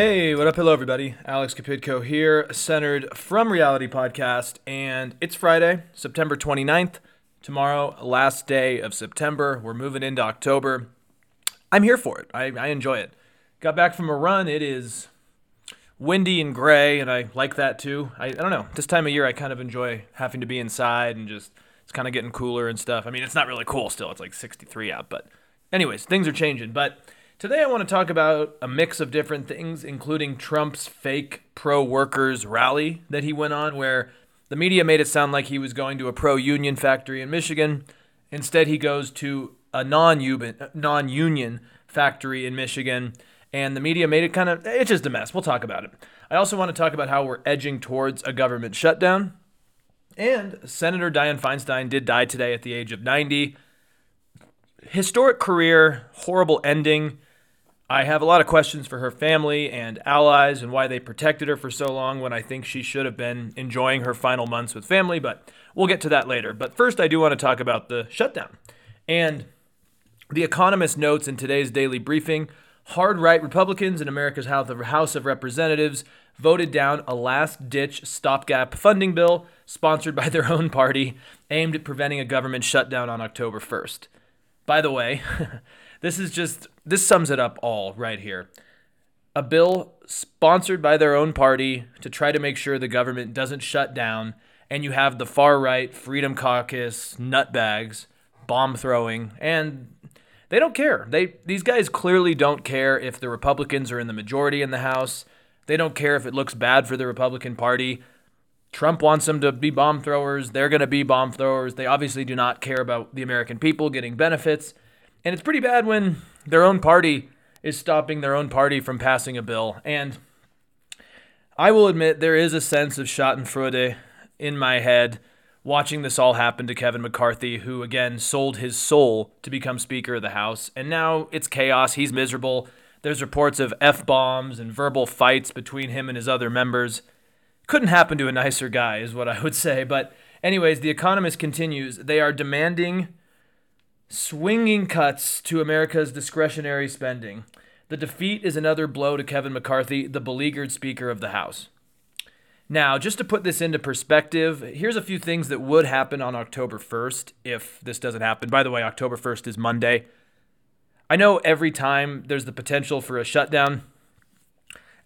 Hey, what up? Hello, everybody. Alex Kapidko here, centered from Reality Podcast, and it's Friday, September 29th. Tomorrow, last day of September. We're moving into October. I'm here for it. I, I enjoy it. Got back from a run. It is windy and gray, and I like that too. I, I don't know. This time of year, I kind of enjoy having to be inside and just it's kind of getting cooler and stuff. I mean, it's not really cool still. It's like 63 out, but anyways, things are changing. But Today, I want to talk about a mix of different things, including Trump's fake pro workers rally that he went on, where the media made it sound like he was going to a pro union factory in Michigan. Instead, he goes to a non union factory in Michigan, and the media made it kind of, it's just a mess. We'll talk about it. I also want to talk about how we're edging towards a government shutdown. And Senator Dianne Feinstein did die today at the age of 90. Historic career, horrible ending I have a lot of questions for her family and allies and why they protected her for so long when I think she should have been enjoying her final months with family, but we'll get to that later. But first, I do want to talk about the shutdown. And The Economist notes in today's daily briefing hard right Republicans in America's House of Representatives voted down a last ditch stopgap funding bill sponsored by their own party aimed at preventing a government shutdown on October 1st. By the way, This is just this sums it up all right here. A bill sponsored by their own party to try to make sure the government doesn't shut down, and you have the far right Freedom Caucus nutbags bomb throwing, and they don't care. They these guys clearly don't care if the Republicans are in the majority in the House. They don't care if it looks bad for the Republican Party. Trump wants them to be bomb throwers. They're going to be bomb throwers. They obviously do not care about the American people getting benefits. And it's pretty bad when their own party is stopping their own party from passing a bill. And I will admit there is a sense of Schadenfreude in my head watching this all happen to Kevin McCarthy, who again sold his soul to become Speaker of the House. And now it's chaos. He's miserable. There's reports of F bombs and verbal fights between him and his other members. Couldn't happen to a nicer guy, is what I would say. But, anyways, The Economist continues. They are demanding Swinging cuts to America's discretionary spending. The defeat is another blow to Kevin McCarthy, the beleaguered Speaker of the House. Now, just to put this into perspective, here's a few things that would happen on October 1st if this doesn't happen. By the way, October 1st is Monday. I know every time there's the potential for a shutdown,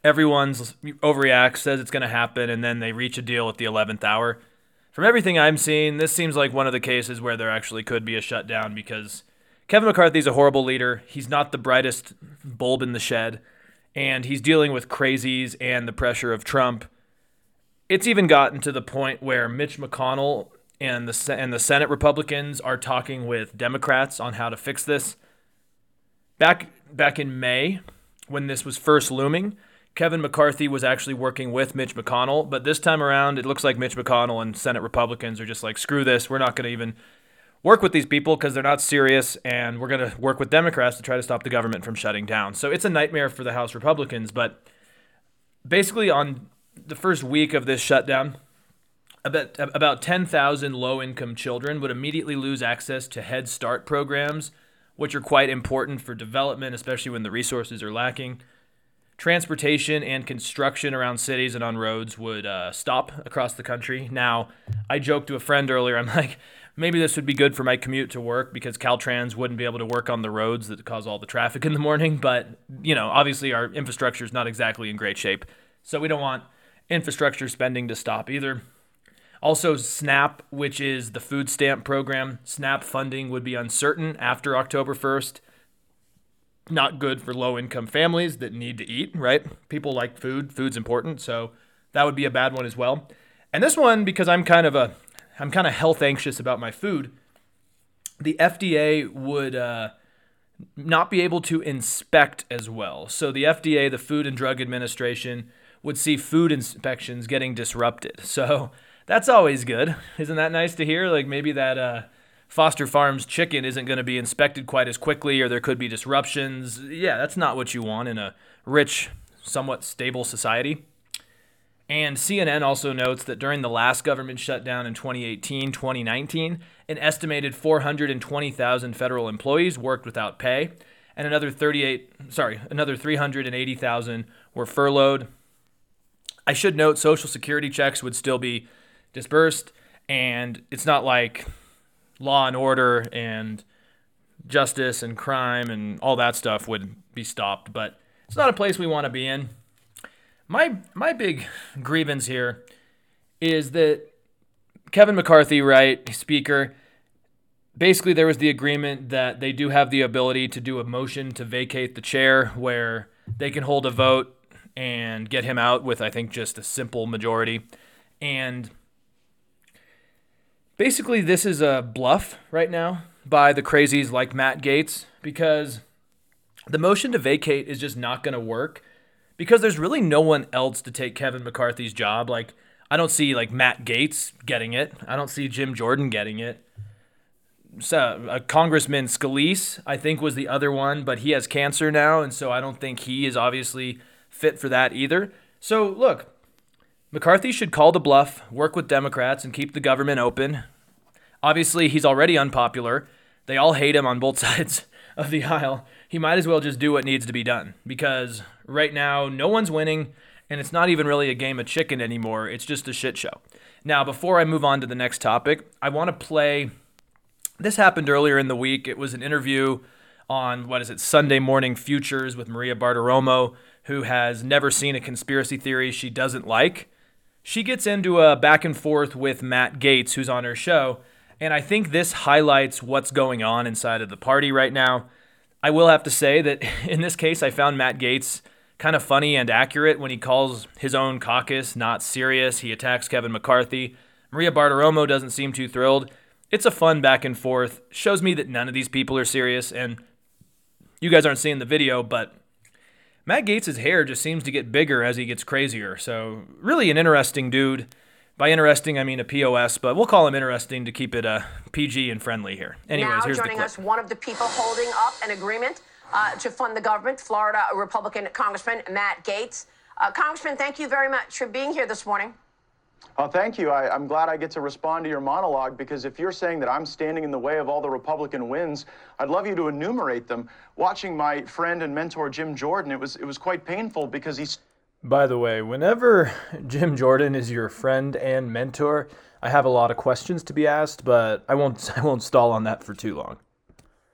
everyone's overreacts, says it's going to happen, and then they reach a deal at the 11th hour from everything I'm seeing, this seems like one of the cases where there actually could be a shutdown because Kevin McCarthy's a horrible leader. He's not the brightest bulb in the shed, and he's dealing with crazies and the pressure of Trump. It's even gotten to the point where Mitch McConnell and the and the Senate Republicans are talking with Democrats on how to fix this. Back back in May, when this was first looming, Kevin McCarthy was actually working with Mitch McConnell, but this time around, it looks like Mitch McConnell and Senate Republicans are just like, screw this. We're not going to even work with these people because they're not serious, and we're going to work with Democrats to try to stop the government from shutting down. So it's a nightmare for the House Republicans. But basically, on the first week of this shutdown, about, about 10,000 low income children would immediately lose access to Head Start programs, which are quite important for development, especially when the resources are lacking transportation and construction around cities and on roads would uh, stop across the country. Now, I joked to a friend earlier, I'm like, maybe this would be good for my commute to work because Caltrans wouldn't be able to work on the roads that cause all the traffic in the morning. But, you know, obviously our infrastructure is not exactly in great shape. So we don't want infrastructure spending to stop either. Also, SNAP, which is the food stamp program, SNAP funding would be uncertain after October 1st not good for low income families that need to eat, right? People like food, food's important, so that would be a bad one as well. And this one because I'm kind of a I'm kind of health anxious about my food. The FDA would uh, not be able to inspect as well. So the FDA, the Food and Drug Administration, would see food inspections getting disrupted. So that's always good. Isn't that nice to hear? Like maybe that uh, Foster Farms chicken isn't going to be inspected quite as quickly or there could be disruptions. Yeah, that's not what you want in a rich, somewhat stable society. And CNN also notes that during the last government shutdown in 2018 2019, an estimated 420,000 federal employees worked without pay. and another 38, sorry, another 380,000 were furloughed. I should note Social Security checks would still be dispersed, and it's not like law and order and justice and crime and all that stuff would be stopped, but it's not a place we want to be in. My my big grievance here is that Kevin McCarthy, right, speaker, basically there was the agreement that they do have the ability to do a motion to vacate the chair where they can hold a vote and get him out with I think just a simple majority. And basically this is a bluff right now by the crazies like Matt Gaetz because the motion to vacate is just not going to work because there's really no one else to take Kevin McCarthy's job. Like I don't see like Matt Gaetz getting it. I don't see Jim Jordan getting it. So, uh, Congressman Scalise, I think, was the other one, but he has cancer now, and so I don't think he is obviously fit for that either. So, look, McCarthy should call the bluff, work with Democrats, and keep the government open. Obviously, he's already unpopular. They all hate him on both sides of the aisle. He might as well just do what needs to be done because right now, no one's winning, and it's not even really a game of chicken anymore. It's just a shit show. Now, before I move on to the next topic, I want to play. This happened earlier in the week. It was an interview on, what is it, Sunday Morning Futures with Maria Bartiromo, who has never seen a conspiracy theory she doesn't like. She gets into a back and forth with Matt Gaetz, who's on her show and I think this highlights what's going on inside of the party right now. I will have to say that in this case, I found Matt Gaetz kind of funny and accurate when he calls his own caucus not serious. He attacks Kevin McCarthy. Maria Bartiromo doesn't seem too thrilled. It's a fun back and forth. Shows me that none of these people are serious. And you guys aren't seeing the video, but Matt Gaetz' hair just seems to get bigger as he gets crazier. So, really an interesting dude. By interesting, I mean a POS, but we'll call him interesting to keep it uh, PG and friendly here. Anyways, now here's joining the us, one of the people holding up an agreement uh, to fund the government, Florida Republican Congressman Matt Gaetz. Uh, Congressman, thank you very much for being here this morning. Oh, thank you. I, am glad I get to respond to your monologue because if you're saying that I'm standing in the way of all the Republican wins, I'd love you to enumerate them. Watching my friend and mentor Jim Jordan, it was it was quite painful because he's by the way, whenever Jim Jordan is your friend and mentor, I have a lot of questions to be asked, but I won't I won't stall on that for too long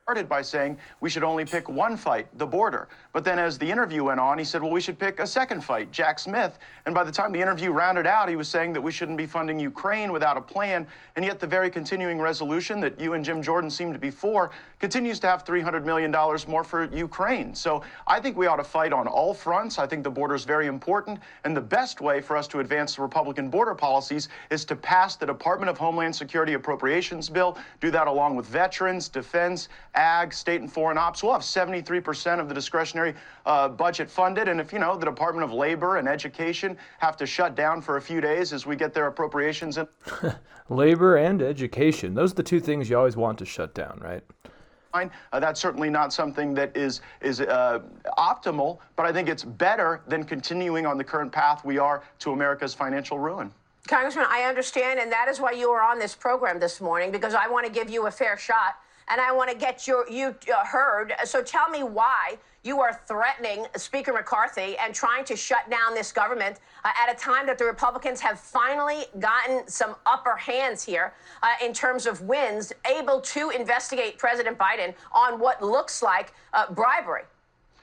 started by saying we should only pick one fight, the border. But then as the interview went on, he said, well, we should pick a second fight, Jack Smith. And by the time the interview rounded out, he was saying that we shouldn't be funding Ukraine without a plan. And yet the very continuing resolution that you and Jim Jordan seem to be for continues to have $300 million more for Ukraine. So I think we ought to fight on all fronts. I think the border is very important. And the best way for us to advance the Republican border policies is to pass the Department of Homeland Security Appropriations Bill, do that along with veterans, defense, ag, state and foreign ops. We'll have 73% of the discretionary uh, budget funded. And if, you know, the Department of Labor and Education have to shut down for a few days as we get their appropriations in. Labor and education. Those are the two things you always want to shut down, right? Uh, that's certainly not something that is is uh, optimal, but I think it's better than continuing on the current path we are to America's financial ruin. Congressman, I understand, and that is why you are on this program this morning because I want to give you a fair shot and I want to get your you uh, heard. So tell me why you are threatening Speaker McCarthy and trying to shut down this government uh, at a time that the Republicans have finally gotten some upper hands here uh, in terms of wins, able to investigate President Biden on what looks like uh, bribery.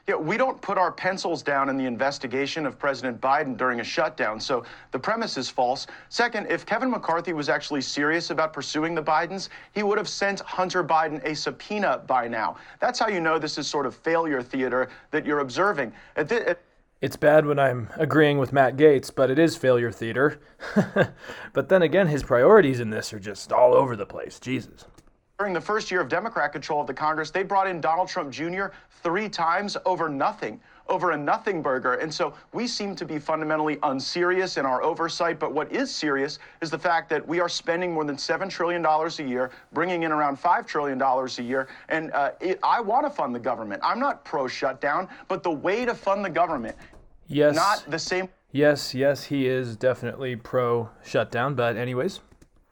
Yeah, we don't put our pencils down in the investigation of President Biden during a shutdown, so the premise is false. Second, if Kevin McCarthy was actually serious about pursuing the Bidens, he would have sent Hunter Biden a subpoena by now. That's how you know this is sort of failure theater that you're observing. At at it's bad when I'm agreeing with Matt Gaetz, but it is failure theater. but then again, his priorities in this are just all over the place. Jesus. During the first year of Democrat control of the Congress, they brought in Donald Trump Jr. three times over nothing, over a nothing burger. And so we seem to be fundamentally unserious in our oversight. But what is serious is the fact that we are spending more than $7 trillion a year, bringing in around $5 trillion a year. And uh, it, I want to fund the government. I'm not pro shutdown, but the way to fund the government, yes. not the same. Yes, yes, he is definitely pro shutdown. But, anyways.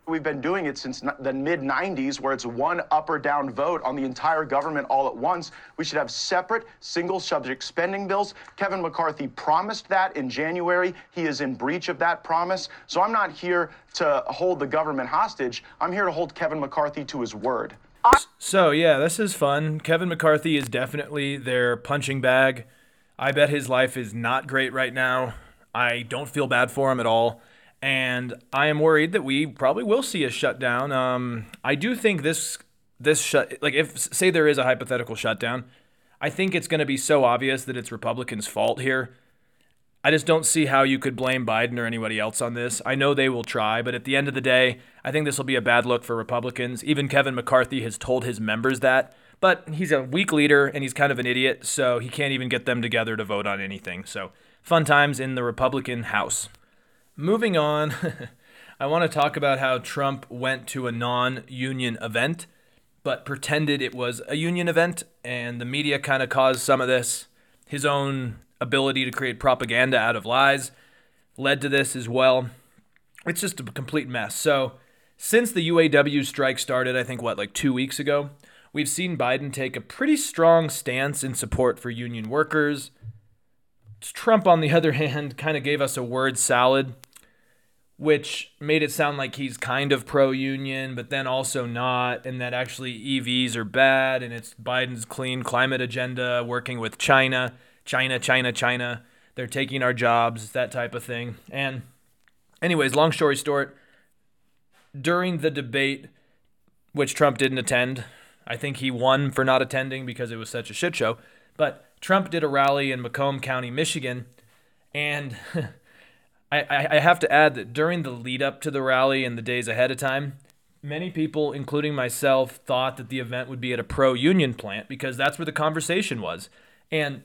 We've been doing it since the mid 90s, where it's one up or down vote on the entire government all at once. We should have separate single subject spending bills. Kevin McCarthy promised that in January. He is in breach of that promise. So I'm not here to hold the government hostage. I'm here to hold Kevin McCarthy to his word. So, yeah, this is fun. Kevin McCarthy is definitely their punching bag. I bet his life is not great right now. I don't feel bad for him at all and I am worried that we probably will see a shutdown. Um, I do think this this shut like if say there is a hypothetical shutdown, I think it's going to be so obvious that it's Republicans' fault here. I just don't see how you could blame Biden or anybody else on this. I know they will try, but at the end of the day, I think this will be a bad look for Republicans. Even Kevin McCarthy has told his members that. But he's a weak leader and he's kind of an idiot, so he can't even get them together to vote on anything. So, fun times in the Republican House. Moving on, I want to talk about how Trump went to a non union event, but pretended it was a union event, and the media kind of caused some of this. His own ability to create propaganda out of lies led to this as well. It's just a complete mess. So, since the UAW strike started, I think, what, like two weeks ago, we've seen Biden take a pretty strong stance in support for union workers. Trump, on the other hand, kind of gave us a word salad which made it sound like he's kind of pro union, but then also not, and that actually EVs are bad, and it's Biden's clean climate agenda working with China, China, China, China. They're taking our jobs, that type of thing. And, anyways, long story short, during the debate, which Trump didn't attend, I think he won for not attending because it was such a shit show. But Trump did a rally in Macomb County, Michigan, and I, I have to add that during the lead up to the rally and the days ahead of time, many people, including myself, thought that the event would be at a pro union plant because that's where the conversation was. And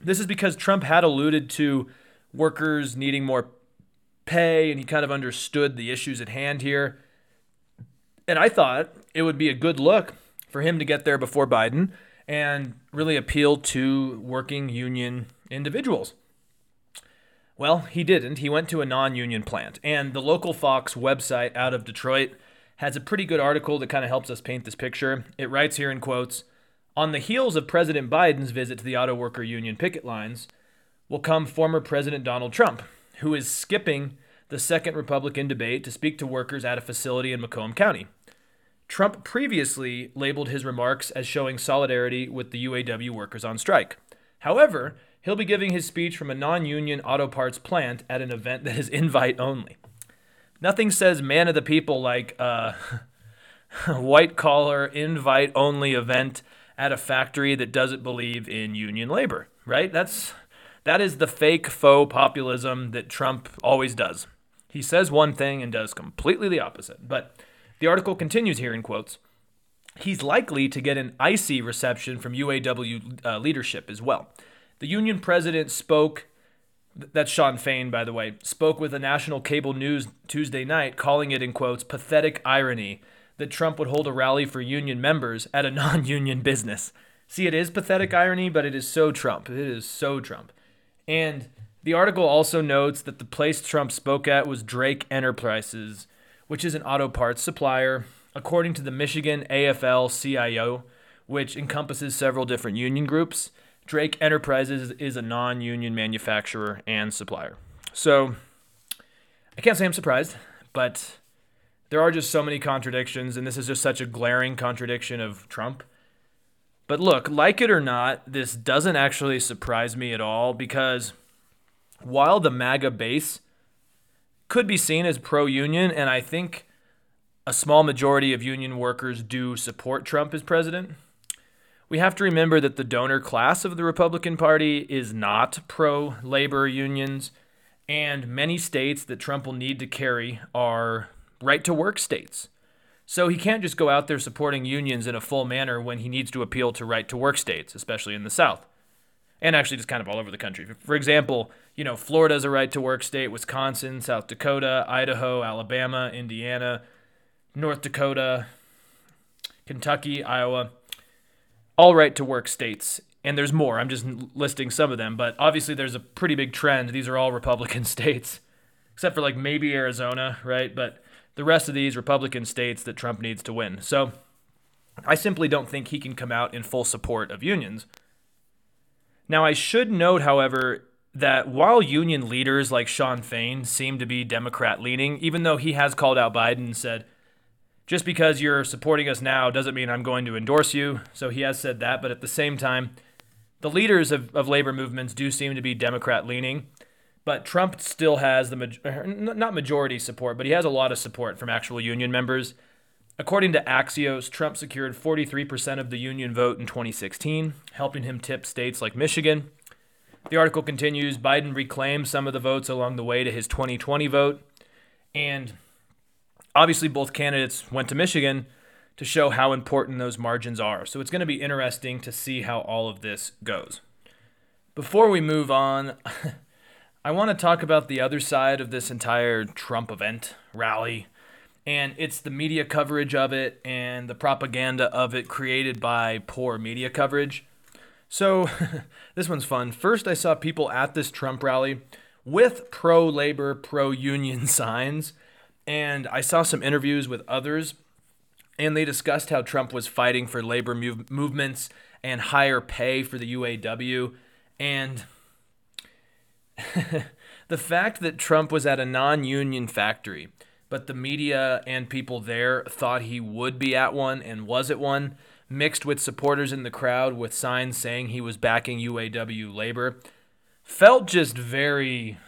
this is because Trump had alluded to workers needing more pay and he kind of understood the issues at hand here. And I thought it would be a good look for him to get there before Biden and really appeal to working union individuals. Well, he didn't. He went to a non union plant. And the local Fox website out of Detroit has a pretty good article that kind of helps us paint this picture. It writes here in quotes On the heels of President Biden's visit to the auto worker union picket lines will come former President Donald Trump, who is skipping the second Republican debate to speak to workers at a facility in Macomb County. Trump previously labeled his remarks as showing solidarity with the UAW workers on strike. However, He'll be giving his speech from a non union auto parts plant at an event that is invite only. Nothing says man of the people like uh, a white collar, invite only event at a factory that doesn't believe in union labor, right? That's that is the fake faux populism that Trump always does. He says one thing and does completely the opposite. But the article continues here in quotes. He's likely to get an icy reception from UAW uh, leadership as well. The union president spoke, that's Shawn Fain, by the way, spoke with a national cable news Tuesday night, calling it, in quotes, pathetic irony that Trump would hold a rally for union members at a non union business. See, it is pathetic irony, but it is so Trump. It is so Trump. And the article also notes that the place Trump spoke at was Drake Enterprises, which is an auto parts supplier, according to the Michigan AFL CIO, which encompasses several different union groups. Drake Enterprises is a non union manufacturer and supplier. So I can't say I'm surprised, but there are just so many contradictions, and this is just such a glaring contradiction of Trump. But look, like it or not, this doesn't actually surprise me at all because while the MAGA base could be seen as pro union, and I think a small majority of union workers do support Trump as president, we have to remember that the donor class of the Republican Party is not pro labor unions, and many states that Trump will need to carry are right to work states. So he can't just go out there supporting unions in a full manner when he needs to appeal to right to work states, especially in the South. And actually, just kind of all over the country. For example, you know, Florida's a right to work state, Wisconsin, South Dakota, Idaho, Alabama, Indiana, North Dakota, Kentucky, Iowa all right to work states. And there's more. I'm just listing some of them. But obviously, there's a pretty big trend. These are all Republican states, except for like maybe Arizona, right? But the rest of these Republican states that Trump needs to win. So I simply don't think he can come out in full support of unions. Now, I should note, however, that while union leaders like Shawn Fain seem to be Democrat leaning, even though he has called out Biden and said, just because you're supporting us now doesn't mean I'm going to endorse you. So he has said that. But at the same time, the leaders of, of labor movements do seem to be Democrat leaning. But Trump still has the er, not majority support, but he has a lot of support from actual union members. According to Axios, Trump secured 43% of the union vote in 2016, helping him tip states like Michigan. The article continues Biden reclaimed some of the votes along the way to his 2020 vote. And obviously, both candidates went to Michigan to show how important those margins are. So it's going to be interesting to see how all of this goes. Before we move on, I want to talk about the other side of this entire Trump event rally and it's the media coverage of it and the propaganda of it created by poor media coverage. So, this one's fun. First, I saw people at this Trump rally with pro labor, pro union signs, and I saw some interviews with others, and they discussed how Trump was fighting for labor move- movements and higher pay for the UAW. And the fact that Trump was at a non union factory but the media and people there thought he would be at one and was at one, mixed with supporters in the crowd with signs saying he was backing UAW labor. Felt just very.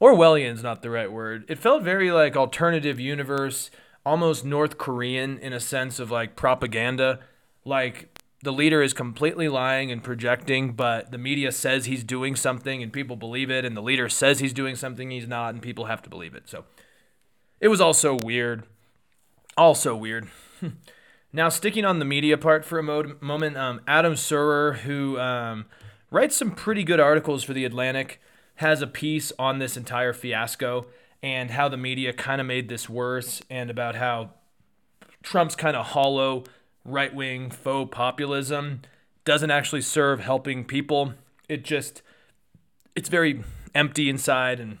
Orwellian's not the right word. It felt very like alternative universe, almost North Korean in a sense of like propaganda. Like the leader is completely lying and projecting, but the media says he's doing something and people believe it, and the leader says he's doing something he's not, and people have to believe it. So it was also weird. Also weird. now, sticking on the media part for a mo- moment, um, Adam Serwer, who um, writes some pretty good articles for The Atlantic, has a piece on this entire fiasco and how the media kind of made this worse and about how Trump's kind of hollow right wing faux populism doesn't actually serve helping people. It just, it's very empty inside and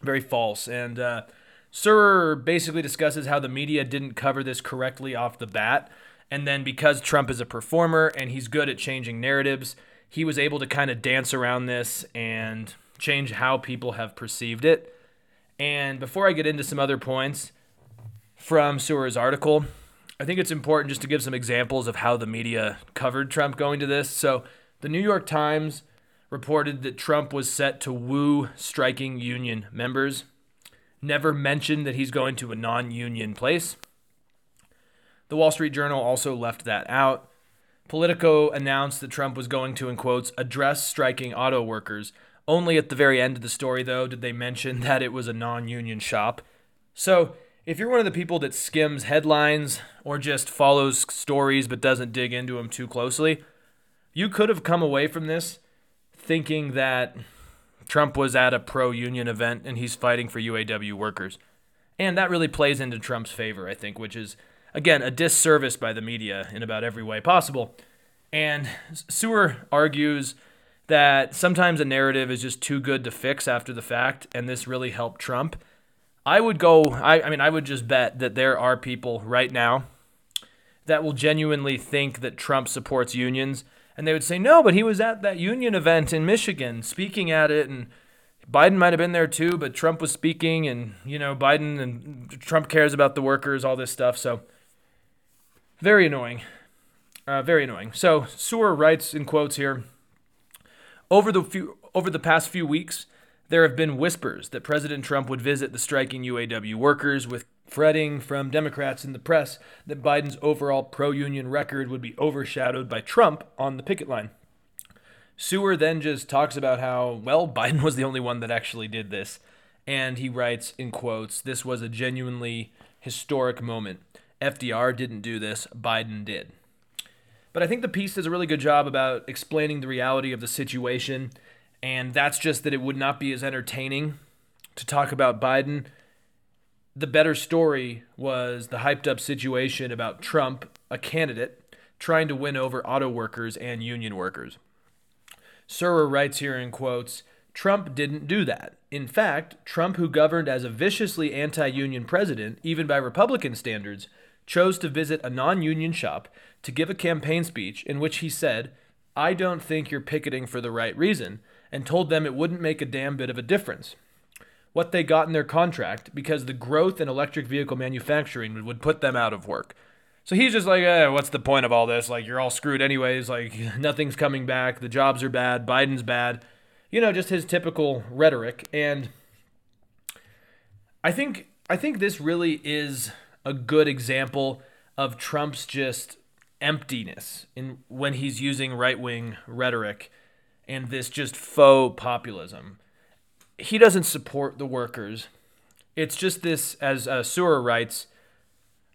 very false. And, uh, Serwer basically discusses how the media didn't cover this correctly off the bat. And then because Trump is a performer and he's good at changing narratives, he was able to kind of dance around this and change how people have perceived it. And before I get into some other points from Serwer's article, I think it's important just to give some examples of how the media covered Trump going to this. So, the New York Times reported that Trump was set to woo striking union members never mentioned that he's going to a non union place. The Wall Street Journal also left that out. Politico announced that Trump was going to, in quotes, address striking auto workers. Only at the very end of the story, though, did they mention that it was a non union shop. So, if you're one of the people that skims headlines or just follows stories but doesn't dig into them too closely, you could have come away from this thinking that Trump was at a pro union event and he's fighting for UAW workers. And that really plays into Trump's favor, I think, which is, again, a disservice by the media in about every way possible. And Serwer argues that sometimes a narrative is just too good to fix after the fact, and this really helped Trump. I would go, I, I mean, I would just bet that there are people right now that will genuinely think that Trump supports unions and they would say, no, but he was at that union event in Michigan speaking at it, and Biden might have been there too, but Trump was speaking, and, you know, Biden and Trump cares about the workers, all this stuff. So, very annoying. Uh, very annoying. So, Serwer writes in quotes here over the, few, over the past few weeks, there have been whispers that President Trump would visit the striking UAW workers with fretting from Democrats in the press that Biden's overall pro union record would be overshadowed by Trump on the picket line. Serwer then just talks about how, well, Biden was the only one that actually did this. And he writes in quotes, this was a genuinely historic moment. FDR didn't do this, Biden did. But I think the piece does a really good job about explaining the reality of the situation. And that's just that it would not be as entertaining to talk about Biden the better story was the hyped up situation about Trump, a candidate, trying to win over auto workers and union workers. Serwer writes here in quotes Trump didn't do that. In fact, Trump, who governed as a viciously anti union president, even by Republican standards, chose to visit a non union shop to give a campaign speech in which he said, I don't think you're picketing for the right reason, and told them it wouldn't make a damn bit of a difference. What they got in their contract because the growth in electric vehicle manufacturing would put them out of work. So he's just like, eh, what's the point of all this? Like, you're all screwed anyways. Like, nothing's coming back. The jobs are bad. Biden's bad. You know, just his typical rhetoric. And I think I think this really is a good example of Trump's just emptiness in when he's using right-wing rhetoric and this just faux populism. He doesn't support the workers. It's just this, as uh, Serwer writes,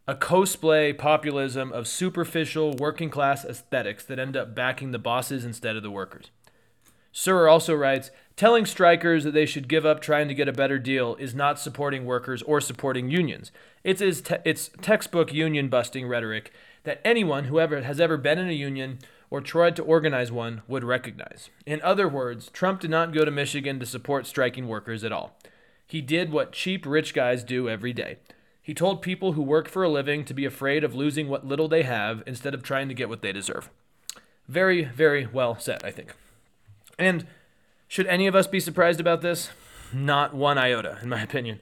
a cosplay populism of superficial working class aesthetics that end up backing the bosses instead of the workers. Serwer also writes Telling strikers that they should give up trying to get a better deal is not supporting workers or supporting unions. It's, te- it's textbook union busting rhetoric that anyone who ever has ever been in a union or tried to organize one would recognize. In other words, Trump did not go to Michigan to support striking workers at all. He did what cheap rich guys do every day he told people who work for a living to be afraid of losing what little they have instead of trying to get what they deserve. Very, very well said, I think. And should any of us be surprised about this? Not one iota, in my opinion.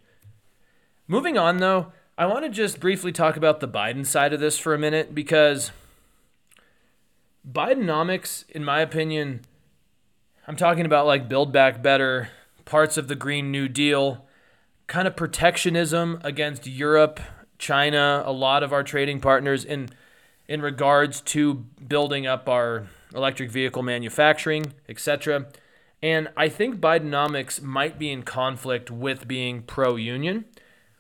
Moving on, though, I want to just briefly talk about the Biden side of this for a minute because Bidenomics, in my opinion, I'm talking about like Build Back Better, parts of the Green New Deal kind of protectionism against Europe, China, a lot of our trading partners in in regards to building up our electric vehicle manufacturing, etc. And I think Bidenomics might be in conflict with being pro-union.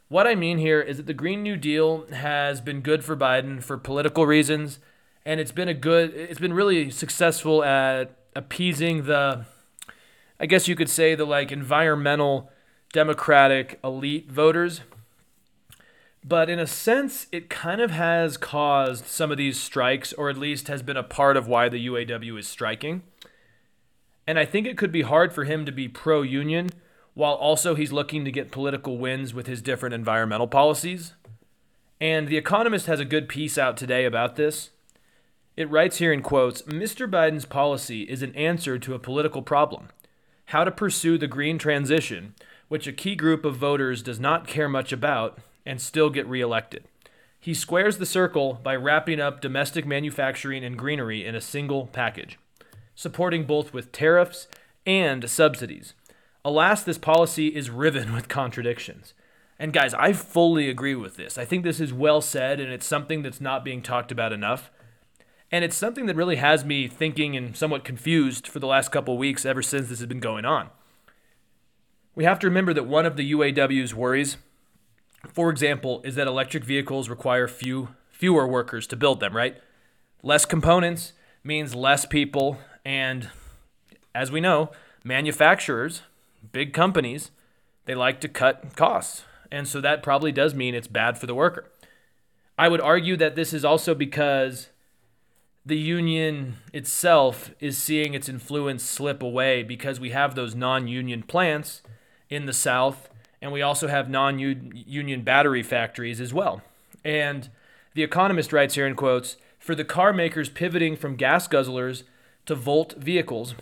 What I mean here is that the Green New Deal has been good for Biden for political reasons, and it's been a good it's been really successful at appeasing the I guess you could say the like environmental Democratic elite voters. But in a sense, it kind of has caused some of these strikes, or at least has been a part of why the UAW is striking. And I think it could be hard for him to be pro union while also he's looking to get political wins with his different environmental policies. And The Economist has a good piece out today about this. It writes here in quotes Mr. Biden's policy is an answer to a political problem how to pursue the green transition which a key group of voters does not care much about, and still get reelected. He squares the circle by wrapping up domestic manufacturing and greenery in a single package, supporting both with tariffs and subsidies. Alas, this policy is riven with contradictions. And guys, I fully agree with this. I think this is well said, and it's something that's not being talked about enough. And it's something that really has me thinking and somewhat confused for the last couple weeks ever since this has been going on. We have to remember that one of the UAW's worries, for example, is that electric vehicles require few fewer workers to build them, right? Less components means less people and as we know, manufacturers, big companies, they like to cut costs. And so that probably does mean it's bad for the worker. I would argue that this is also because the union itself is seeing its influence slip away because we have those non union plants in the South, and we also have non union battery factories as well. And The Economist writes here in quotes For the car makers pivoting from gas guzzlers to Volt vehicles,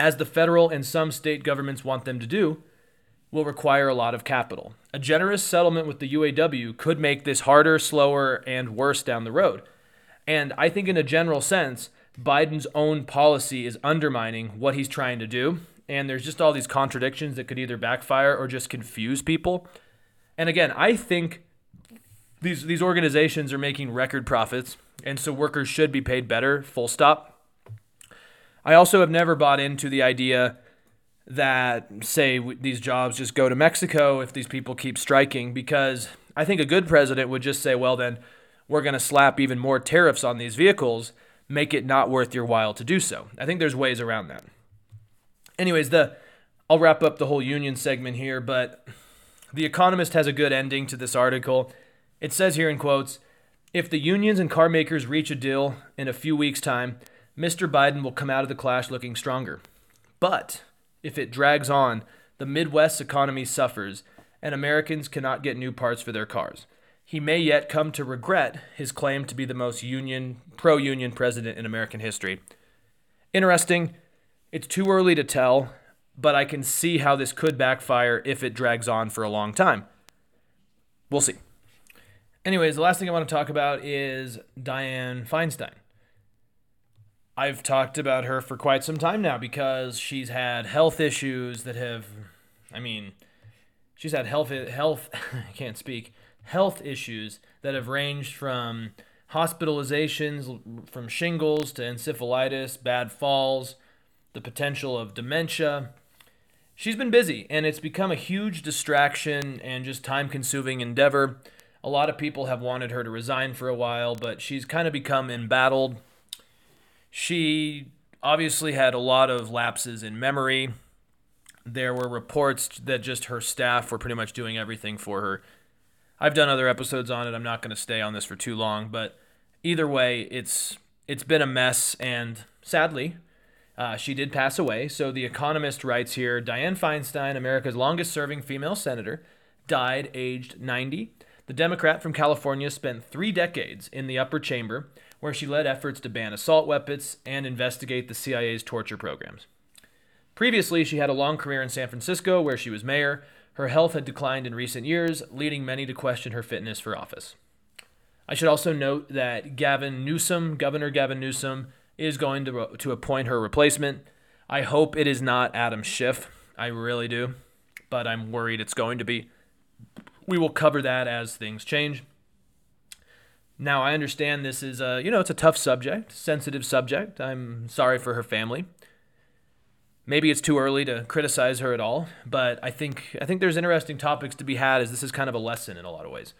as the federal and some state governments want them to do, will require a lot of capital. A generous settlement with the UAW could make this harder, slower, and worse down the road. And I think, in a general sense, Biden's own policy is undermining what he's trying to do and there's just all these contradictions that could either backfire or just confuse people. And again, I think these these organizations are making record profits, and so workers should be paid better. Full stop. I also have never bought into the idea that say these jobs just go to Mexico if these people keep striking because I think a good president would just say, well then we're going to slap even more tariffs on these vehicles, make it not worth your while to do so. I think there's ways around that anyways, the I'll wrap up the whole union segment here, but the Economist has a good ending to this article. It says here in quotes, if the unions and car makers reach a deal in a few weeks' time, Mr. Biden will come out of the clash looking stronger. But If it drags on, the Midwest's economy suffers, and Americans cannot get new parts for their cars. He may yet come to regret his claim to be the most union pro-union president in American history. Interesting. It's too early to tell, but I can see how this could backfire if it drags on for a long time. We'll see. Anyways, the last thing I want to talk about is Dianne Feinstein. I've talked about her for quite some time now because she's had health issues that have, I mean, she's had health health I can't speak health issues that have ranged from hospitalizations from shingles to encephalitis, bad falls, the potential of dementia. She's been busy and it's become a huge distraction and just time consuming endeavor. A lot of people have wanted her to resign for a while, but she's kind of become embattled. She obviously had a lot of lapses in memory. There were reports that just her staff were pretty much doing everything for her I've done other episodes on it. I'm not going to stay on this for too long, but either way, it's it's been a mess, and sadly, uh, she did pass away. So the Economist writes here: Dianne Feinstein, America's longest-serving female senator, died aged 90. The Democrat from California spent three decades in the upper chamber, where she led efforts to ban assault weapons and investigate the CIA's torture programs. Previously, she had a long career in San Francisco, where she was mayor, her health had declined in recent years, leading many to question her fitness for office. I should also note that Gavin Newsom, Governor Gavin Newsom, is going to, to appoint her replacement. I hope it is not Adam Schiff. I really do. But I'm worried it's going to be. We will cover that as things change. Now, I understand this is a, you know, it's a tough subject, sensitive subject. I'm sorry for her family maybe it's too early to criticize her at all, but I think I think there's interesting topics to be had as this is kind of a lesson in a lot of ways.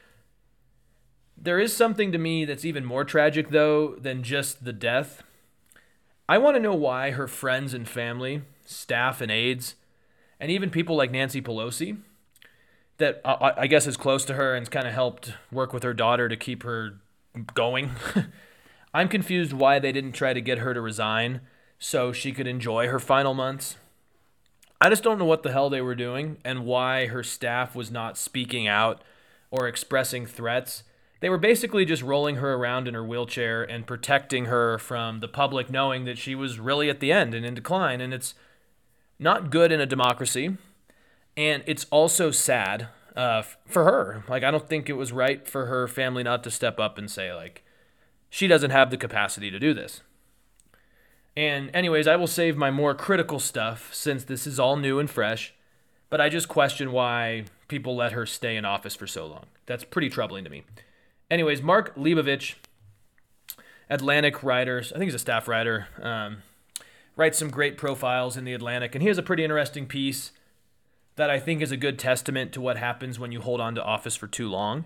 There is something to me that's even more tragic though than just the death. I want to know why her friends and family, staff and aides, and even people like Nancy Pelosi that I guess is close to her and's kind of helped work with her daughter to keep her going. I'm confused why they didn't try to get her to resign so she could enjoy her final months. I just don't know what the hell they were doing and why her staff was not speaking out or expressing threats. They were basically just rolling her around in her wheelchair and protecting her from the public knowing that she was really at the end and in decline. And it's not good in a democracy. And it's also sad uh, for her. Like, I don't think it was right for her family not to step up and say, like, she doesn't have the capacity to do this. And, anyways, I will save my more critical stuff since this is all new and fresh. But I just question why people let her stay in office for so long. That's pretty troubling to me. Anyways, Mark Leibovich, Atlantic writers, I think he's a staff writer, um, writes some great profiles in the Atlantic, and he has a pretty interesting piece that I think is a good testament to what happens when you hold on to office for too long.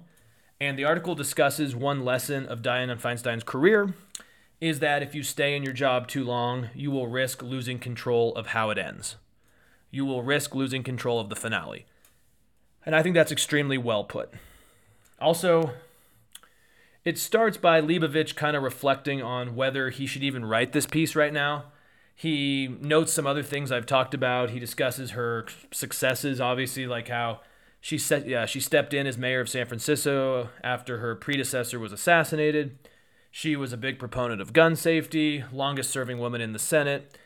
And the article discusses one lesson of Dianne Feinstein's career is that if you stay in your job too long, you will risk losing control of how it ends. You will risk losing control of the finale. And I think that's extremely well put. Also, it starts by Leibovich kind of reflecting on whether he should even write this piece right now. He notes some other things I've talked about. He discusses her successes, obviously, like how she set, yeah, she stepped in as mayor of San Francisco after her predecessor was assassinated. She was a big proponent of gun safety, longest serving woman in the Senate.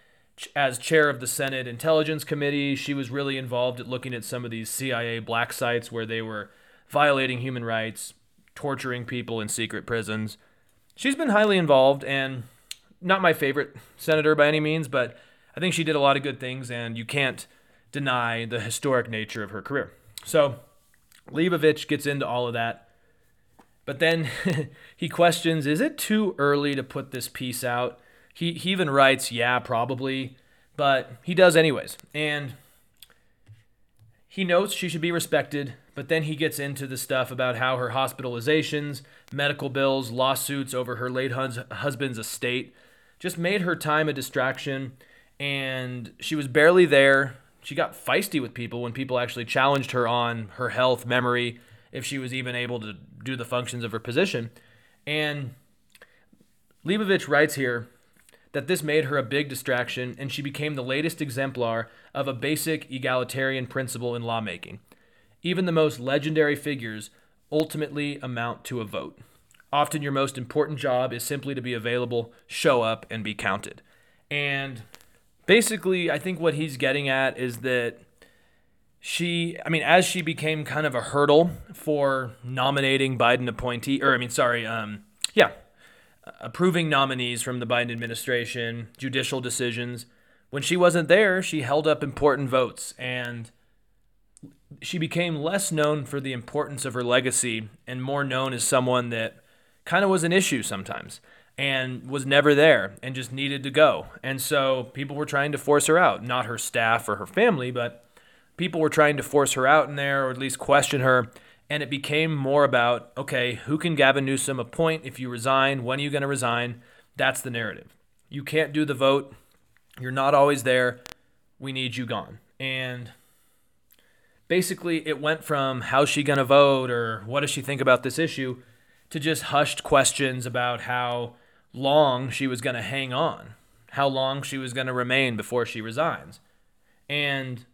As chair of the Senate Intelligence Committee, she was really involved at looking at some of these CIA black sites where they were violating human rights, torturing people in secret prisons. She's been highly involved and not my favorite senator by any means, but I think she did a lot of good things, and you can't deny the historic nature of her career. So, Leibovich gets into all of that. But then he questions is it too early to put this piece out? He, he even writes, yeah, probably, but he does anyways. And he notes she should be respected, but then he gets into the stuff about how her hospitalizations, medical bills, lawsuits over her late hus- husband's estate just made her time a distraction. And she was barely there. She got feisty with people when people actually challenged her on her health, memory, if she was even able to do the functions of her position. And Leibovich writes here that this made her a big distraction and she became the latest exemplar of a basic egalitarian principle in lawmaking. Even the most legendary figures ultimately amount to a vote. Often your most important job is simply to be available, show up, and be counted. And basically, I think what he's getting at is that she, I mean, as she became kind of a hurdle for nominating Biden appointee, or I mean, sorry, um, yeah, approving nominees from the Biden administration, judicial decisions. When she wasn't there, she held up important votes and she became less known for the importance of her legacy and more known as someone that kind of was an issue sometimes and was never there and just needed to go. And so people were trying to force her out, not her staff or her family, but people were trying to force her out in there or at least question her. And it became more about okay, who can Gavin Newsom appoint if you resign? When are you going to resign? That's the narrative. You can't do the vote. You're not always there. We need you gone. And basically, it went from how's she going to vote or what does she think about this issue to just hushed questions about how long she was going to hang on, how long she was going to remain before she resigns. And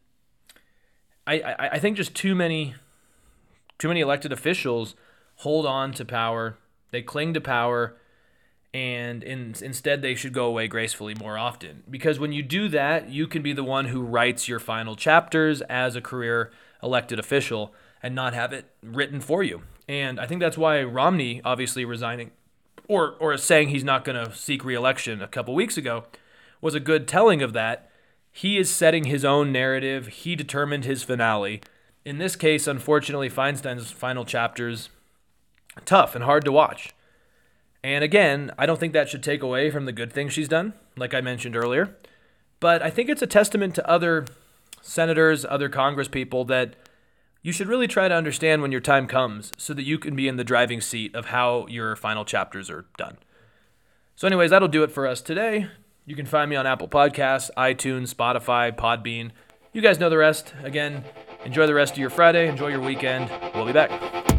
I, I, think just too many too many elected officials hold on to power. They cling to power and in, instead they should go away gracefully more often. Because when you do that, you can be the one who writes your final chapters as a career elected official and not have it written for you. And I think that's why Romney obviously resigning or or saying he's not going to seek reelection a couple weeks ago was a good telling of that. He is setting his own narrative. He determined his finale. In this case, unfortunately, Feinstein's final chapters tough and hard to watch. And again, I don't think that should take away from the good things she's done, like I mentioned earlier. But I think it's a testament to other senators, other Congress people that you should really try to understand when your time comes so that you can be in the driving seat of how your final chapters are done. So, anyways, that'll do it for us today. You can find me on Apple Podcasts, iTunes, Spotify, Podbean. You guys know the rest. Again, enjoy the rest of your Friday, enjoy your weekend. We'll be back.